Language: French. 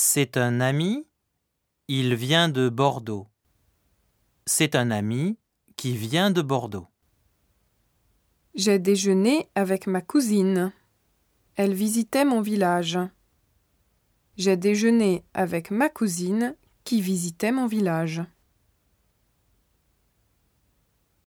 C'est un ami, il vient de Bordeaux. C'est un ami qui vient de Bordeaux. J'ai déjeuné avec ma cousine. Elle visitait mon village. J'ai déjeuné avec ma cousine qui visitait mon village.